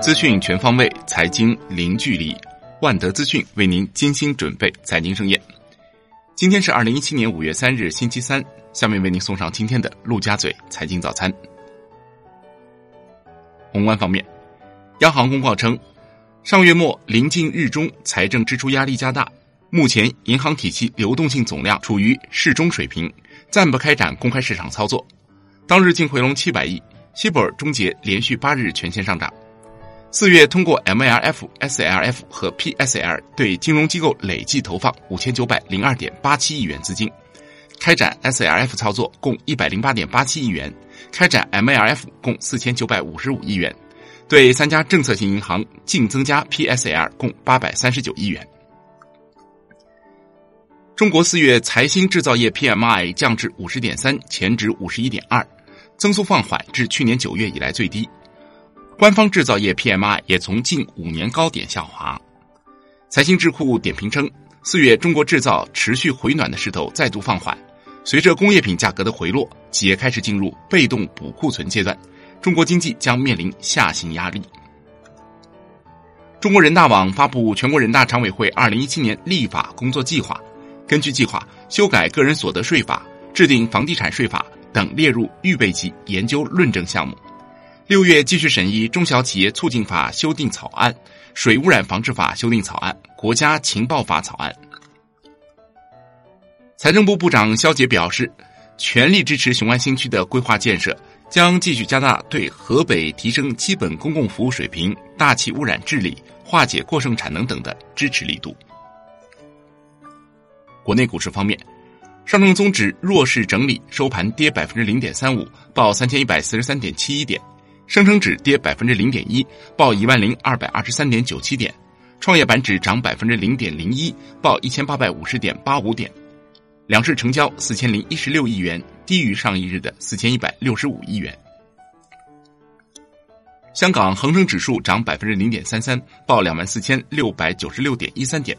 资讯全方位，财经零距离。万德资讯为您精心准备财经盛宴。今天是二零一七年五月三日，星期三。下面为您送上今天的陆家嘴财经早餐。宏观方面，央行公告称，上月末临近日中，财政支出压力加大，目前银行体系流动性总量处于适中水平，暂不开展公开市场操作。当日净回笼七百亿，希伯尔终结连续八日全线上涨。四月通过 MLF、SLF 和 PSL 对金融机构累计投放五千九百零二点八七亿元资金，开展 SLF 操作共一百零八点八七亿元，开展 MLF 共四千九百五十五亿元，对三家政策性银行净增加 PSL 共八百三十九亿元。中国四月财新制造业 PMI 降至五十点三，前值五十一点二，增速放缓至去年九月以来最低。官方制造业 PMI 也从近五年高点下滑。财新智库点评称，四月中国制造持续回暖的势头再度放缓，随着工业品价格的回落，企业开始进入被动补库存阶段，中国经济将面临下行压力。中国人大网发布全国人大常委会二零一七年立法工作计划，根据计划修改个人所得税法、制定房地产税法等列入预备级研究论证项目。六月继续审议《中小企业促进法》修订草案、《水污染防治法》修订草案、《国家情报法》草案。财政部部长肖捷表示，全力支持雄安新区的规划建设，将继续加大对河北提升基本公共服务水平、大气污染治理、化解过剩产能等的支持力度。国内股市方面，上证综指弱势整理，收盘跌百分之零点三五，报三千一百四十三点七一点。深成指跌百分之零点一，报一万零二百二十三点九七点；创业板指涨百分之零点零一，报一千八百五十点八五点。两市成交四千零一十六亿元，低于上一日的四千一百六十五亿元。香港恒生指数涨百分之零点三三，报两万四千六百九十六点一三点；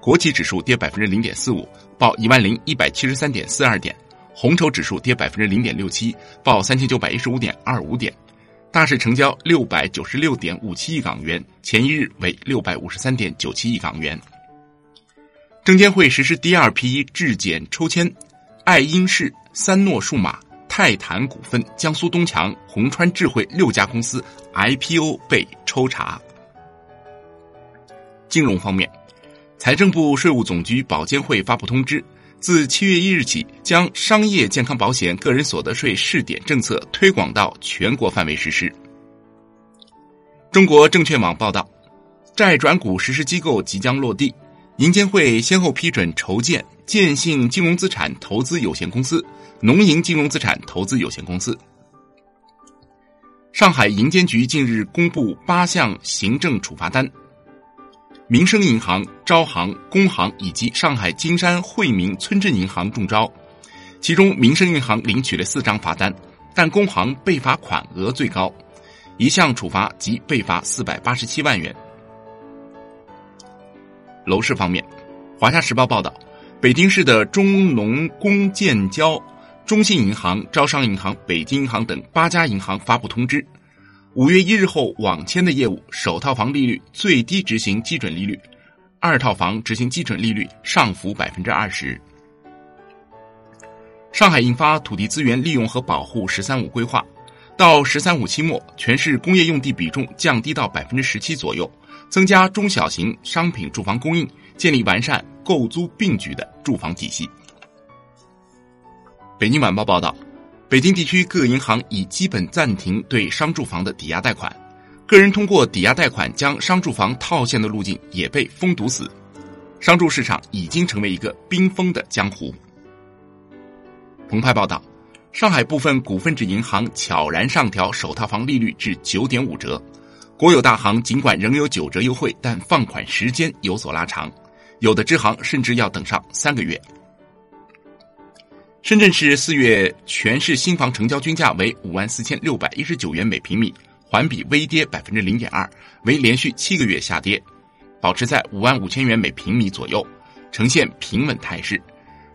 国企指数跌百分之零点四五，报一万零一百七十三点四二点；红筹指数跌百分之零点六七，报三千九百一十五点二五点。大市成交六百九十六点五七亿港元，前一日为六百五十三点九七亿港元。证监会实施第二批质检抽签，爱因仕、三诺数码、泰坦股份、江苏东强、宏川智慧六家公司 IPO 被抽查。金融方面，财政部、税务总局、保监会发布通知。自七月一日起，将商业健康保险个人所得税试点政策推广到全国范围实施。中国证券网报道，债转股实施机构即将落地，银监会先后批准筹建建信金融资产投资有限公司、农银金融资产投资有限公司。上海银监局近日公布八项行政处罚单。民生银行、招行、工行以及上海金山惠民村镇银行中招，其中民生银行领取了四张罚单，但工行被罚款额最高，一项处罚即被罚四百八十七万元。楼市方面，华夏时报报道，北京市的中农工建交、中信银行、招商银行、北京银行等八家银行发布通知。五月一日后网签的业务，首套房利率最低执行基准利率，二套房执行基准利率上浮百分之二十。上海印发土地资源利用和保护“十三五”规划，到“十三五”期末，全市工业用地比重降低到百分之十七左右，增加中小型商品住房供应，建立完善购租并举的住房体系。北京晚报报道。北京地区各银行已基本暂停对商住房的抵押贷款，个人通过抵押贷款将商住房套现的路径也被封堵死，商住市场已经成为一个冰封的江湖。澎湃报道，上海部分股份制银行悄然上调首套房利率至九点五折，国有大行尽管仍有九折优惠，但放款时间有所拉长，有的支行甚至要等上三个月。深圳市四月全市新房成交均价为五万四千六百一十九元每平米，环比微跌百分之零点二，为连续七个月下跌，保持在五万五千元每平米左右，呈现平稳态势。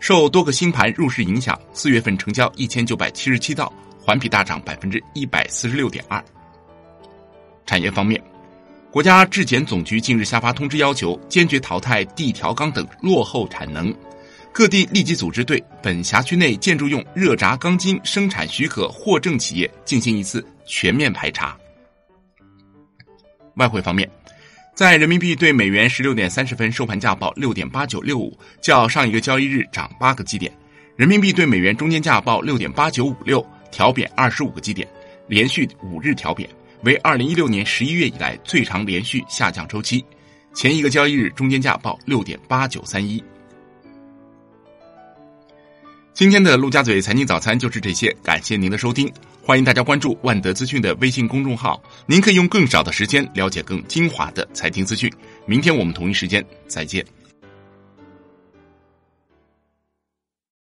受多个新盘入市影响，四月份成交一千九百七十七套，环比大涨百分之一百四十六点二。产业方面，国家质检总局近日下发通知，要求坚决淘汰地条钢等落后产能，各地立即组织对本辖区内建筑用热轧钢筋生产许可获证企业进行一次全面排查。外汇方面，在人民币对美元十六点三十分收盘价报六点八九六五，较上一个交易日涨八个基点。人民币对美元中间价报六点八九五六，调贬二十五个基点，连续五日调贬，为二零一六年十一月以来最长连续下降周期。前一个交易日中间价报六点八九三一。今天的陆家嘴财经早餐就是这些，感谢您的收听，欢迎大家关注万德资讯的微信公众号，您可以用更少的时间了解更精华的财经资讯。明天我们同一时间再见。